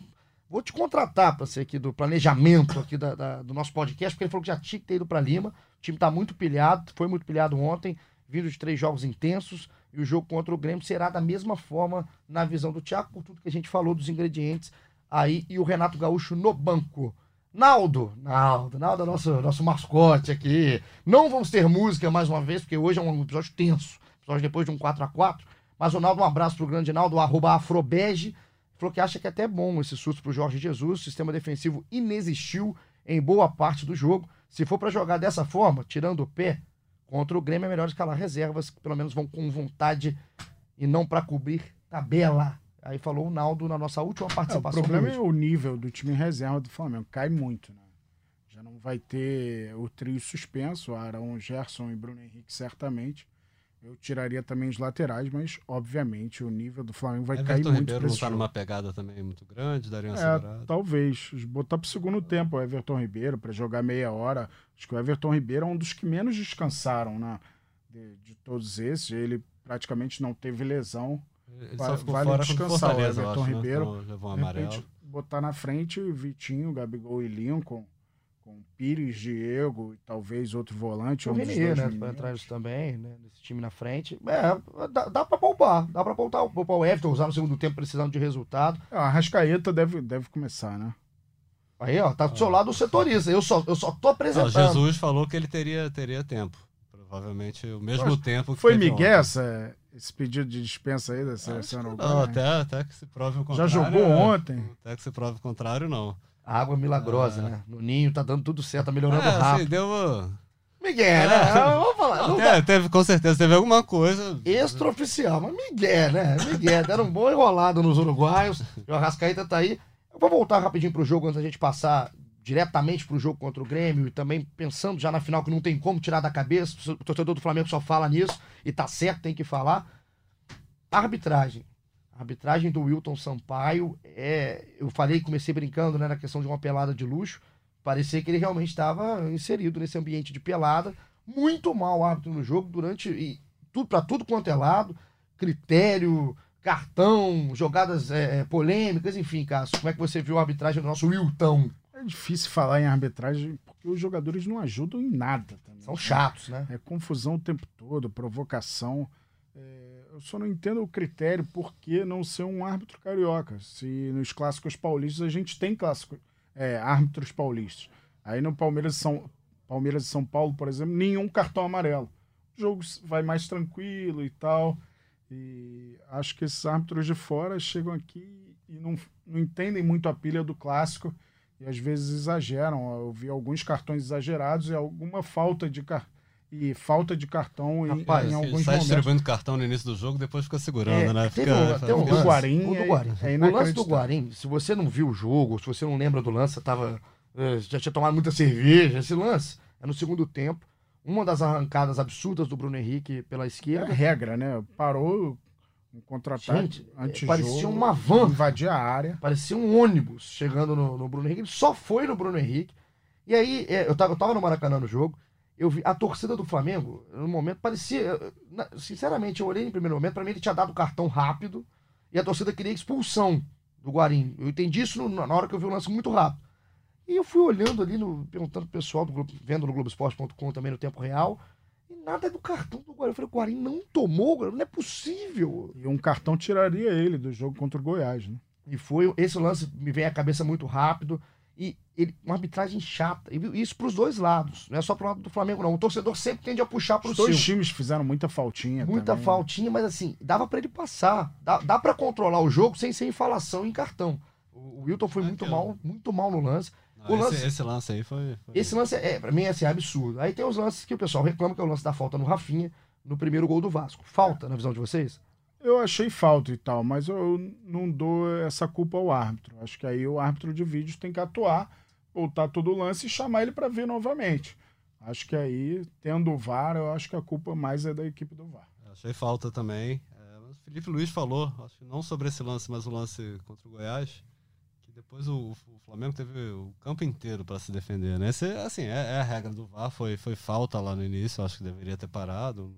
Vou te contratar pra ser aqui do planejamento aqui da- da- do nosso podcast, porque ele falou que já tinha que ter ido pra Lima. O time tá muito pilhado, foi muito pilhado ontem, vindo de três jogos intensos. E o jogo contra o Grêmio será da mesma forma na visão do Thiago, por tudo que a gente falou dos ingredientes aí. E o Renato Gaúcho no banco. Naldo, Naldo, Naldo é nosso, nosso mascote aqui. Não vamos ter música mais uma vez, porque hoje é um episódio tenso. Episódio depois de um 4x4. Mas o Naldo, um abraço pro grande Naldo, arroba afrobege. Falou que acha que é até bom esse susto pro Jorge Jesus. O sistema defensivo inexistiu em boa parte do jogo. Se for para jogar dessa forma, tirando o pé, contra o Grêmio é melhor escalar reservas, que pelo menos vão com vontade e não para cobrir tabela. Aí falou o Naldo na nossa última É, o participação. do problema é o nível do time reserva do Flamengo. Cai muito, né? Já não vai ter o trio suspenso, Arão, Gerson e Bruno Henrique, certamente. Eu tiraria também os laterais, mas, obviamente, o nível do Flamengo vai cair Everton muito Ribeiro não tá jogo. numa pegada também muito grande, daria uma É, segurada. talvez. Botar pro segundo tempo o Everton Ribeiro para jogar meia hora. Acho que o Everton Ribeiro é um dos que menos descansaram, né? De, de todos esses. Ele praticamente não teve lesão. Ele Vale- só ficou vale fora o descansar o Everton acho, né? Ribeiro. Então, amarelo. repente, botar na frente Vitinho, Gabigol e Lincoln, com Pires, Diego e talvez outro volante. O um Renier, né? meninos. Pra trás também, né? Nesse time na frente. É, dá, dá pra poupar. Dá pra poupar, poupar o Everton, usar no segundo tempo precisando de resultado. É, A Rascaeta deve, deve começar, né? Aí, ó, tá do seu lado o setorista. Eu só, eu só tô Não, apresentando. Jesus falou que ele teria, teria tempo. Provavelmente o mesmo Poxa, tempo que Foi Miguel essa, esse pedido de dispensa aí da seleção? Não, até, até que se prove o Já contrário. jogou é- ontem? Até que se prove o contrário, não. Água milagrosa, Ah. né? No ninho tá dando tudo certo, tá melhorando É, assim, rápido. deu. Miguel, né? Vamos falar. Não Até, teve, com certeza teve alguma coisa. Extraoficial, mas Miguel, né? Miguel, deram um bom enrolado nos uruguaios. O Arrascaeta tá aí. Eu vou voltar rapidinho pro jogo antes da gente passar diretamente pro jogo contra o Grêmio e também pensando já na final que não tem como tirar da cabeça. O torcedor do Flamengo só fala nisso e tá certo, tem que falar. Arbitragem. A arbitragem do Wilton Sampaio é. Eu falei, comecei brincando né, na questão de uma pelada de luxo. Parecia que ele realmente estava inserido nesse ambiente de pelada. Muito mal o árbitro no jogo durante. E tudo, para tudo quanto é lado. Critério, cartão, jogadas é, é, polêmicas, enfim, Cássio. Como é que você viu a arbitragem do nosso Wilton? É difícil falar em arbitragem porque os jogadores não ajudam em nada. Também, São chatos, né? É confusão o tempo todo, provocação. É, eu só não entendo o critério por que não ser um árbitro carioca. Se nos clássicos paulistas a gente tem clássico, é, árbitros paulistas. Aí no Palmeiras São, Palmeiras e São Paulo, por exemplo, nenhum cartão amarelo. O jogo vai mais tranquilo e tal. E acho que esses árbitros de fora chegam aqui e não, não entendem muito a pilha do clássico e às vezes exageram. Eu vi alguns cartões exagerados e alguma falta de car... e falta de cartão em, Rapaz, em Ele alguns sai momentos. distribuindo cartão no início do jogo, depois fica segurando, É, né? Fica, tem um fica- O lance, Guarim o do é- Guarim. é o lance do. Guarim, se você não viu o jogo, se você não lembra do lance, tava, eh, já tinha tomado muita cerveja. Esse lance é no segundo tempo. Uma das arrancadas absurdas do Bruno Henrique pela É esquerda. regra, né? Parou um contra-ataque Gente, antes parecia uma van. Invadir a área. Parecia um ônibus chegando no, no Bruno Henrique. Ele só foi no Bruno Henrique. E aí, é, eu, tava, eu tava no Maracanã no jogo. Eu vi a torcida do Flamengo, no momento, parecia. Sinceramente, eu olhei em primeiro momento, pra mim ele tinha dado o cartão rápido. E a torcida queria expulsão do Guarim. Eu entendi isso na hora que eu vi o lance muito rápido. E eu fui olhando ali, no, perguntando pro pessoal, do vendo no Globoesporte.com também no tempo real. E nada do cartão do Guarim. Eu falei, o Guarim não tomou, não é possível. E um cartão tiraria ele do jogo contra o Goiás, né? E foi esse lance me vem à cabeça muito rápido e ele, uma arbitragem chata. E isso para os dois lados, não é só pro lado do Flamengo não. O torcedor sempre tende a puxar pro Os seu. dois times fizeram muita faltinha. Muita também, né? faltinha, mas assim, dava para ele passar. Dá, dá para controlar o jogo sem ser infalação em cartão. O, o Wilton foi muito mal, muito mal no lance. Não, o esse, lance- esse lance aí foi. foi- Esse lance é, para mim, assim, é absurdo. Aí tem os lances que o pessoal reclama, que é o lance da falta no Rafinha, no primeiro gol do Vasco. Falta, na visão de vocês? Eu achei falta e tal, mas eu não dou essa culpa ao árbitro. Acho que aí o árbitro de vídeo tem que atuar, voltar todo o lance e chamar ele para ver novamente. Acho que aí, tendo o VAR, eu acho que a culpa mais é da equipe do VAR. Achei falta também. É, o Felipe Luiz falou, acho que não sobre esse lance, mas o lance contra o Goiás, que depois o, o Flamengo teve o campo inteiro para se defender, né? Esse, assim, é, é a regra do VAR, foi, foi falta lá no início, acho que deveria ter parado.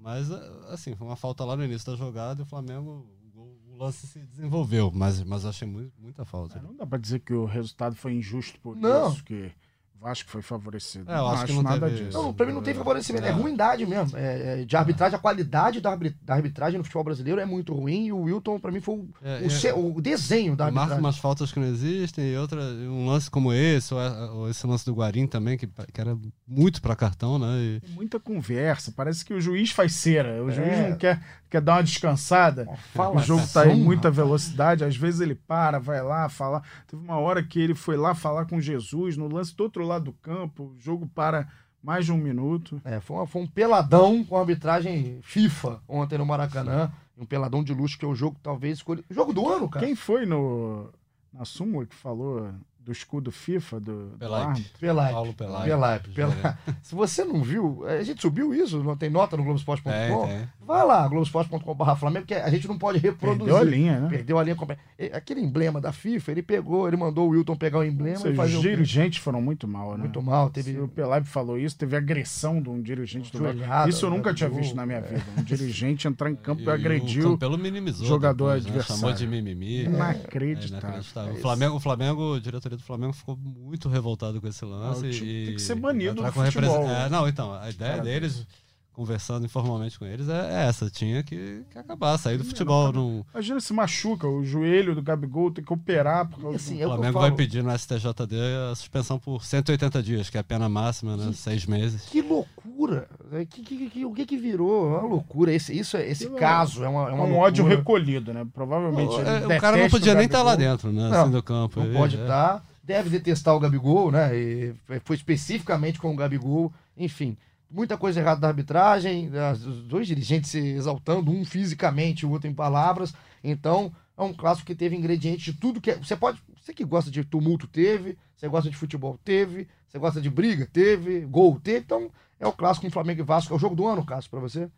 Mas, assim, foi uma falta lá no início da jogada e o Flamengo, o, gol- o lance se desenvolveu, mas, mas achei muito, muita falta. É, não dá para dizer que o resultado foi injusto por Não. isso, que o Vasco foi favorecido. É, eu acho que não nada teve- disso. Não, pra mim não tem favorecimento, é, É. ruindade mesmo. É, é, de arbitragem, a qualidade da, arbit- da arbitragem no futebol brasileiro é muito ruim e o Wilton, pra mim, foi o, É, o é- ce- o desenho da Marca arbitragem. umas faltas que não existem e outra, um lance como esse, ou, ou esse lance do Guarim também, que, que era muito para cartão, né? E- muita conversa. Parece que o juiz faz cera. O juiz É. não quer, quer dar uma descansada. Fala o jogo tá em muita velocidade. Às vezes ele para, vai lá falar. Teve uma hora que ele foi lá falar com Jesus no lance do outro lado do campo. O jogo para mais de um minuto. É, foi, uma- foi um peladão com arbitragem FIFA ontem no Maracanã. Um peladão de luxo, que é o jogo, talvez. Jogo do ano, cara. Quem foi no na súmula que falou do escudo FIFA do, do Pelaipe. Pelaipe. Paulo Pelaipe. Pelaipe. Pelaipe. Se você não viu, a gente subiu isso, não tem nota no Globoesporte.com? Tem, tem. Vai lá, globoesporte.com.br Flamengo, porque a gente não pode reproduzir. Perdeu a linha, né? Perdeu a linha completa. Aquele emblema da FIFA, ele pegou, ele mandou o Wilton pegar o emblema Ou seja, e fazer os o dirigentes foram muito mal, né? muito mal. Teve Se o Pelaipe falou isso, teve agressão de um dirigente do. Joelhada, Isso eu nunca tinha visto na minha é. vida. Um dirigente entrar em campo e, E o agrediu. Campelo minimizou jogador depois, né? adversário. Chamou de mimimi. Inacreditável. É inacreditável. É o. Flamengo, o Flamengo, a diretoria do Flamengo ficou muito revoltado com esse lance. Ah, o time e tem que ser banido do com futebol? É, não, então, a ideia deles, conversando informalmente com eles, é, é essa. Tinha que, que acabar, sair do futebol. Não, Imagina se machuca, o joelho do Gabigol tem que operar. Por E causa assim, é o que Flamengo falo. vai pedir no STJD a suspensão por 180 dias, que é a pena máxima, né? Seis meses. Que loucura! É, Que, que, que- o que que virou? É uma loucura. Esse, isso, é- esse caso é uma, é uma um ódio loucura. recolhido, né? Provavelmente. É, o cara não podia nem estar lá Gabigol. dentro, né? Não, assim, do campo. Não pode é. estar. Deve detestar o Gabigol, né? E foi especificamente com o Gabigol. Enfim, muita coisa errada da arbitragem. Os dois dirigentes se exaltando, um fisicamente, o outro em palavras. Então, é um clássico que teve ingredientes de tudo que. é- Você pode. Você que gosta de tumulto, teve. Você gosta de futebol, teve. Você gosta de briga, teve. Gol, teve. Então, é o clássico com Flamengo e Vasco. É o jogo do ano, Cássio, pra você?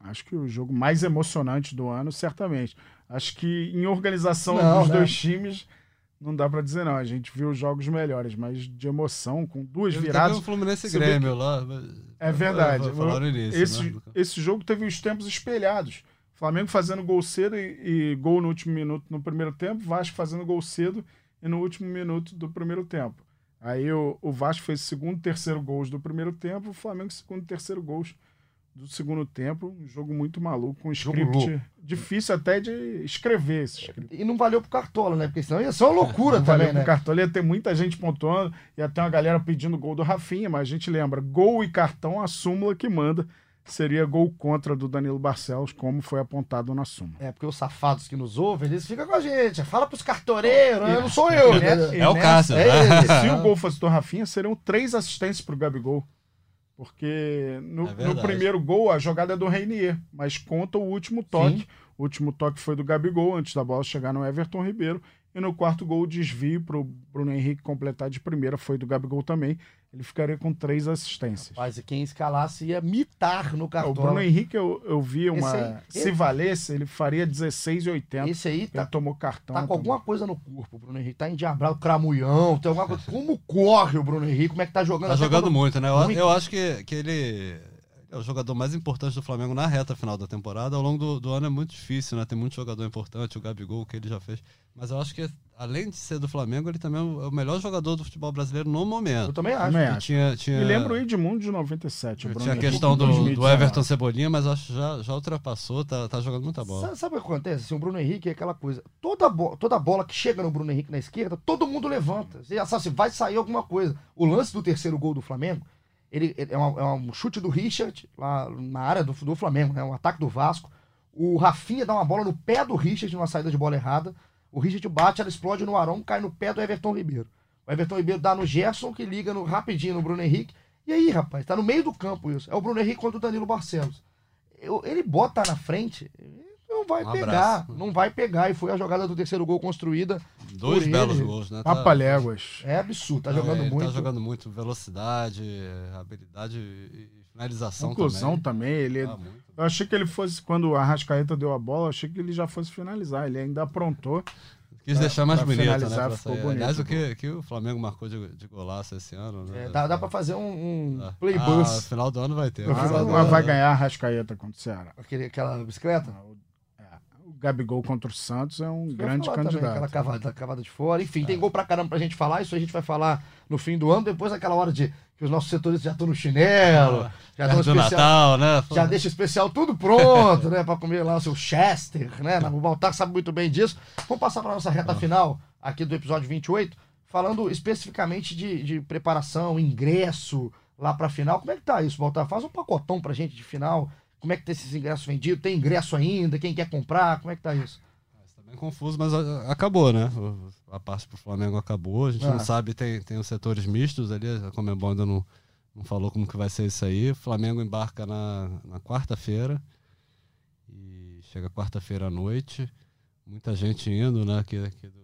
Acho que o jogo mais emocionante do ano, certamente. Acho que em organização Não, dos né? dois times, não dá pra dizer não. A gente viu jogos melhores, mas de emoção, com duas Teve viradas. o Fluminense e Grêmio lá. mas- É verdade. Vou falar no início. Esse, né? esse jogo teve os tempos espelhados. Flamengo fazendo gol cedo e, e gol no último minuto no primeiro tempo, Vasco fazendo gol cedo e no último minuto do primeiro tempo. Aí o, o Vasco fez segundo e terceiro gols do primeiro tempo, o Flamengo segundo e terceiro gols do segundo tempo. Um jogo muito maluco, um script difícil até de escrever esse script. E não valeu pro Cartola, né? Porque senão ia ser uma loucura Não também, valeu né? pro Cartola, ia ter muita gente pontuando, ia ter uma galera pedindo gol do Rafinha, mas a gente lembra, gol e cartão, a súmula que manda seria gol contra do Danilo Barcelos, como foi apontado na súmula. É, porque os safados que nos ouvem, eles ficam com a gente. Fala pros cartoreiros, né? não sou eu, né? É o Cássio. É ele. Se o gol fosse do Rafinha, seriam três assistências pro Gabigol. Porque no, É no primeiro gol a jogada é do Reinier, mas conta o último toque. Sim. O último toque foi do Gabigol, antes da bola chegar no Everton Ribeiro. E no quarto gol, o desvio para o Bruno Henrique completar de primeira foi do Gabigol também. Ele ficaria com três assistências. Rapaz, e quem escalasse ia mitar no É, o. Bruno Henrique, eu, eu vi uma. Aí- se valesse, ele faria 16,80. Esse aí Ele tá, tomou cartão. tá com também. alguma coisa no corpo, o Bruno Henrique. Tá endiabrado, cramulhão, tem alguma coisa. Como corre o Bruno Henrique? Como é que tá jogando? Tá jogando quando- muito, né? Eu, eu acho que, que ele é o jogador mais importante do Flamengo na reta final da temporada. Ao longo do, do ano é muito difícil, né? Tem muito jogador importante, o Gabigol, que ele já fez. Mas eu acho que, além de ser do Flamengo, ele também é o é o melhor jogador do futebol brasileiro no Eu momento. também acho. Também acho. tinha, tinha, Me lembro o Edmundo de 97. o Bruno tinha a questão de do, do 2019. Everton Cebolinha, mas acho que já, já ultrapassou, tá, tá jogando muita bola. Sabe, sabe o que acontece? Assim, o Bruno Henrique é aquela coisa. Toda, bo toda bola que chega no Bruno Henrique na esquerda, todo mundo levanta. Você já sabe, assim, vai sair alguma coisa. O lance do terceiro gol do Flamengo, ele, ele é, uma- é um chute do Richard, lá na área do, do Flamengo, né? Um ataque do Vasco. O Rafinha dá uma bola no pé do Richard, numa saída de bola errada. O Richard bate, ela explode no Arão, cai no pé do Everton Ribeiro. O Everton Ribeiro dá no Gerson, que liga no, rapidinho no Bruno Henrique. E aí, rapaz, tá no meio do campo isso. É o Bruno Henrique contra o Danilo Barcelos. Eu- ele bota na frente, não vai Um pegar, abraço. não vai pegar. E foi a jogada do terceiro gol construída. Dois por belos ele. gols, né? Tá- Papaléguas. É absurdo, tá Não, jogando ele muito. Tá jogando muito. Velocidade, habilidade e finalização Conclusão também. também. Ele, Tá muito. eu achei que ele fosse, quando o Arrascaeta deu a bola, eu achei que ele já fosse finalizar. Ele ainda aprontou. Quis Pra- deixar mais bonito, né? ficou sair. bonito. Aliás, o que, que o Flamengo marcou de, de golaço esse ano, né? É, dá, dá pra fazer um, um Ah, playbus. final do ano vai ter. No Ah, final do mas ano. vai ganhar a Arrascaeta contra o Ceará. Aquele, aquela bicicleta. O Gabigol contra o Santos é um grande falar também, candidato. aquela cavada, cavada de fora. Enfim, tem gol pra caramba pra gente falar. Isso a gente vai falar no fim do ano. Depois aquela hora de que os nossos setores já estão no chinelo. já estão especial. Natal, né? Já deixa o especial tudo pronto, né? Pra comer lá o seu Chester, né? O Baltar sabe muito bem disso. Vamos passar pra nossa reta final aqui do episódio 28, falando especificamente de, de preparação, ingresso lá pra final. Como é que tá isso, Baltar? Faz um pacotão pra gente de final. Como é que tá esses ingressos vendidos? Tem ingresso ainda? Quem quer comprar? Como é que tá isso? Tá bem confuso, mas a- acabou, né? A parte pro Flamengo acabou. A gente Ah. não sabe, tem, tem os setores mistos ali. A Comembol ainda não, não falou como que vai ser isso aí. O Flamengo embarca na, na quarta-feira. E chega quarta-feira à noite. Muita gente indo, né? Aqui, aqui do,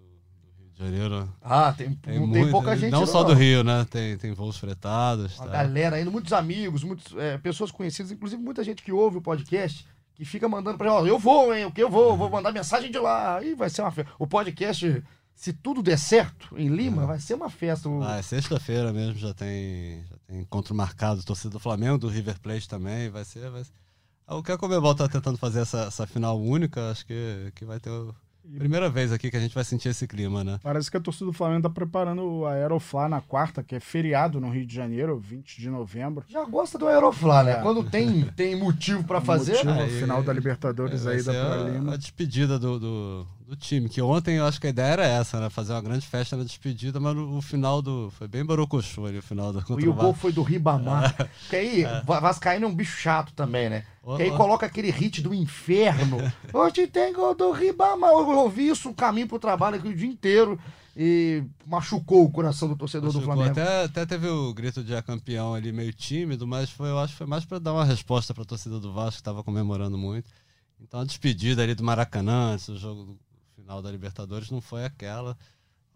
Janeiro. Ah, tem, Tem, não muito- tem pouca gente Não só do Rio, né? Tem, tem voos fretados. Uma tá? galera indo, muitos amigos, muitos, é, pessoas conhecidas, inclusive muita gente que ouve o podcast, que fica mandando pra gente, ó, eu vou, hein, o que eu vou, vou mandar mensagem de lá. Aí vai ser uma festa. O podcast, se tudo der certo em Lima, vai ser uma festa. O- Ah, é sexta-feira mesmo, já tem, já tem encontro marcado, torcida do Flamengo, do River Plate também, vai ser... Vai ser... Ah, O que a Comebol tá tentando fazer essa, essa final única, acho que, que vai ter... o- Primeira vez aqui que a gente vai sentir esse clima, né? Parece que a torcida do Flamengo tá preparando o Aeroflá na quarta, que é feriado no Rio de Janeiro, 20 de novembro. Já gosta do Aeroflá, né? É. Quando tem, tem motivo pra fazer. Motivo, o e- final da Libertadores aí da ser Pra a, a despedida do, do, do time, que ontem eu acho que a ideia era essa, né? Fazer uma grande festa na despedida, mas o, o final do... Foi bem barocochô ali, o final do... E o o gol foi do Ribamar. Que aí, Va- Vascaíno é um bicho chato também, né? Que aí coloca aquele hit do inferno. Hoje tem gol do Ribamar. Eu ouvi isso um caminho pro trabalho aqui o dia inteiro e machucou o coração do torcedor do Machucou. Flamengo. Até, até teve o grito de é campeão ali meio tímido, mas foi, eu acho que foi mais para dar uma resposta para a torcida do Vasco, que estava comemorando muito. Então a despedida ali do Maracanã, do jogo do final da Libertadores, não foi aquela.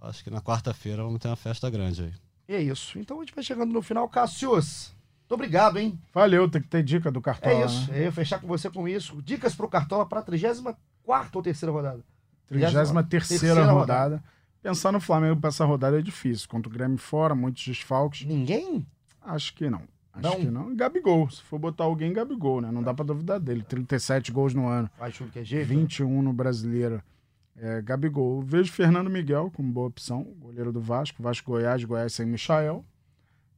Acho que na quarta-feira vamos ter uma festa grande aí. E é isso. Então a gente vai chegando no final. Cassius, muito obrigado, hein? Valeu, tem que ter dica do Cartola. É isso. Né? Eu ia fechar com você com isso. Dicas pro Cartola para a 34 ou terceira rodada? 33 terceira rodada. Pensar no Flamengo pra essa rodada é difícil. Contra o Grêmio fora, muitos desfalques. Ninguém? Acho que não. Acho Não? que não. Gabigol. Se for botar alguém, Gabigol, né? Não dá pra duvidar dele. 37 gols no ano. Faz tudo que é jeito. 21 no brasileiro. É, Gabigol. Vejo Fernando Miguel como boa opção, goleiro do Vasco. Vasco Goiás, Goiás sem Michael.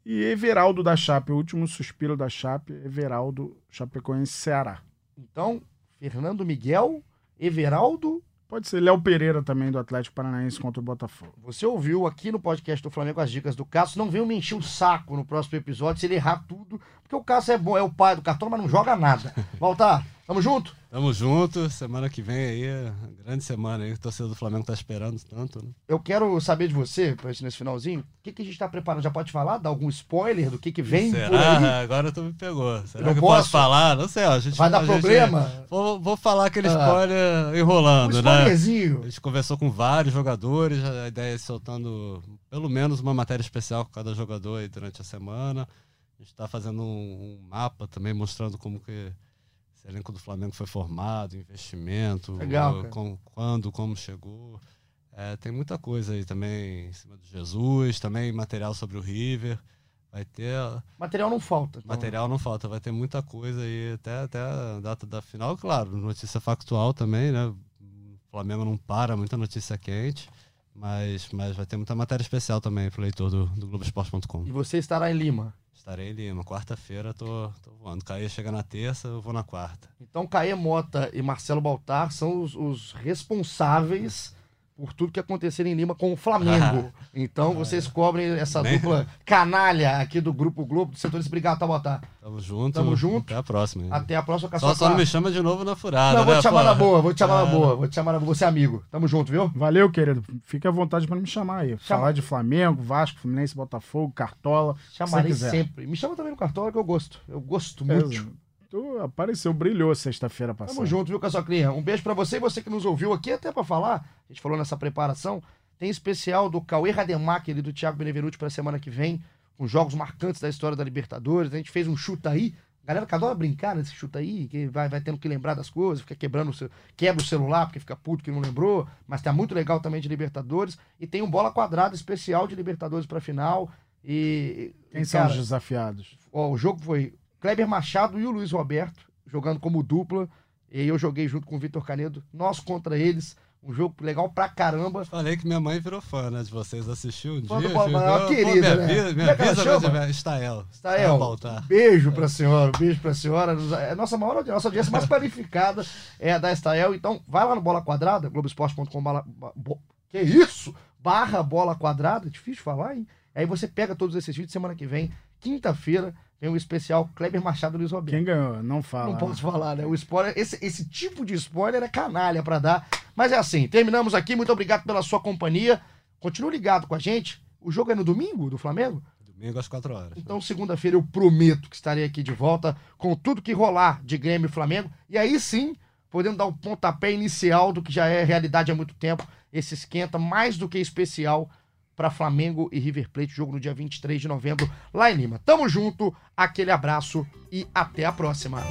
E Everaldo da Chape, o último suspiro da Chape, Everaldo Chapecoense Ceará. Então, Fernando Miguel, Everaldo. Pode ser Léo Pereira também do Atlético Paranaense contra o Botafogo. Você ouviu aqui no podcast do Flamengo as dicas do Cássio. Não venham me encher o saco no próximo episódio se ele errar tudo, porque o Cássio é bom, é o pai do cartão, mas não joga nada. Voltar, tamo junto? Tamo junto. Semana que vem aí, grande semana aí. O torcedor do Flamengo tá esperando tanto, né? Eu quero saber de você, pra gente nesse finalzinho, o que, que a gente tá preparando? Já pode falar? Dar algum spoiler do que, que vem Será? aí? Agora tu me pegou. Será Não que eu posso? posso falar? Não sei, ó. A gente, Vai dar a gente- problema? Vou, vou falar aquele Ah. spoiler Um enrolando, né? spoilerzinho. A gente conversou com vários jogadores, a ideia é soltando pelo menos uma matéria especial com cada jogador aí durante a semana. A gente está fazendo um, um mapa também mostrando como que esse elenco do Flamengo foi formado, investimento, Legal, cara. com- quando, como chegou. É, tem muita coisa aí também em cima do Jesus, também material sobre o River. Vai ter. Material não falta. então. Material não falta, vai ter muita coisa aí até, até a data da final. Claro, notícia factual também, né? O Flamengo não para, muita notícia quente, mas, mas vai ter muita matéria especial também pro leitor do, do Globoesporte.com. E você estará em Lima. Estarei em Lima, quarta-feira tô, tô voando. Caí chega na terça, eu vou na quarta. Então, Caê Mota e Marcelo Baltar são os, os responsáveis por tudo que acontecer em Lima com o Flamengo. Então, vocês cobrem essa Nem- dupla canalha aqui do Grupo Globo, do setor Obrigado, tá, Baltar? Tamo junto. Tamo junto. Até a próxima. aí. Até a próxima Só, só não me chama de novo na furada, Não, vou né, te chamar pô? na boa, vou te chamar na Ah, boa, vou te chamar na boa. Você é amigo. Tamo junto, viu? Valeu, querido. Fique à vontade para me chamar aí. Falar de Flamengo, Vasco, Fluminense, Botafogo, Cartola. Chamarei sempre. Me chama também no Cartola que eu gosto. Eu gosto É, muito. Tu apareceu, brilhou sexta-feira passada. Tamo junto, viu, Caçoclinha? Um beijo pra você e você que nos ouviu aqui, até pra falar. A gente falou nessa preparação. Tem especial do Cauê Rademacher e do Thiago Benevenuti pra semana que vem, com jogos marcantes da história da Libertadores. A gente fez um chuta aí. Galera que adora brincar nesse chuta aí, que vai, vai tendo que lembrar das coisas, fica quebrando o seu, quebra o celular porque fica puto que não lembrou, mas tá muito legal também de Libertadores. E tem um bola quadrada especial de Libertadores pra final. E. Quem são os desafiados? Ó, o jogo foi Kleber Machado e o Luiz Roberto jogando como dupla. E eu joguei junto com o Vitor Canedo. Nós contra eles. Um jogo legal pra caramba. Falei que minha mãe virou fã, né? De vocês. Assistiu um Fã do dia. Bola- ficou, uma pô, querida, me né? ela avisa quando tiver. Estael. Estael, Baltar. beijo pra senhora, um beijo pra senhora. É a nossa maior audiência, nossa audiência mais qualificada é a da Estael. Então, vai lá no Bola Quadrada, globoesporte.com. Que isso? Barra Bola Quadrada, difícil falar, hein? Aí você pega todos esses vídeos semana que vem, quinta-feira, tem um especial Kleber Machado Luiz Roberto. Quem ganhou? Não fala. Não posso falar, né? O spoiler, esse, esse tipo de spoiler é canalha pra dar. Mas é assim, terminamos aqui. Muito obrigado pela sua companhia. Continue ligado com a gente. O jogo é no domingo do Flamengo? Domingo às 4 horas. Então, segunda-feira eu prometo que estarei aqui de volta com tudo que rolar de Grêmio e Flamengo. E aí sim, podendo dar o pontapé inicial do que já é realidade há muito tempo. Esse esquenta mais do que especial para Flamengo e River Plate, jogo no dia 23 de novembro lá em Lima. Tamo junto, aquele abraço e até a próxima.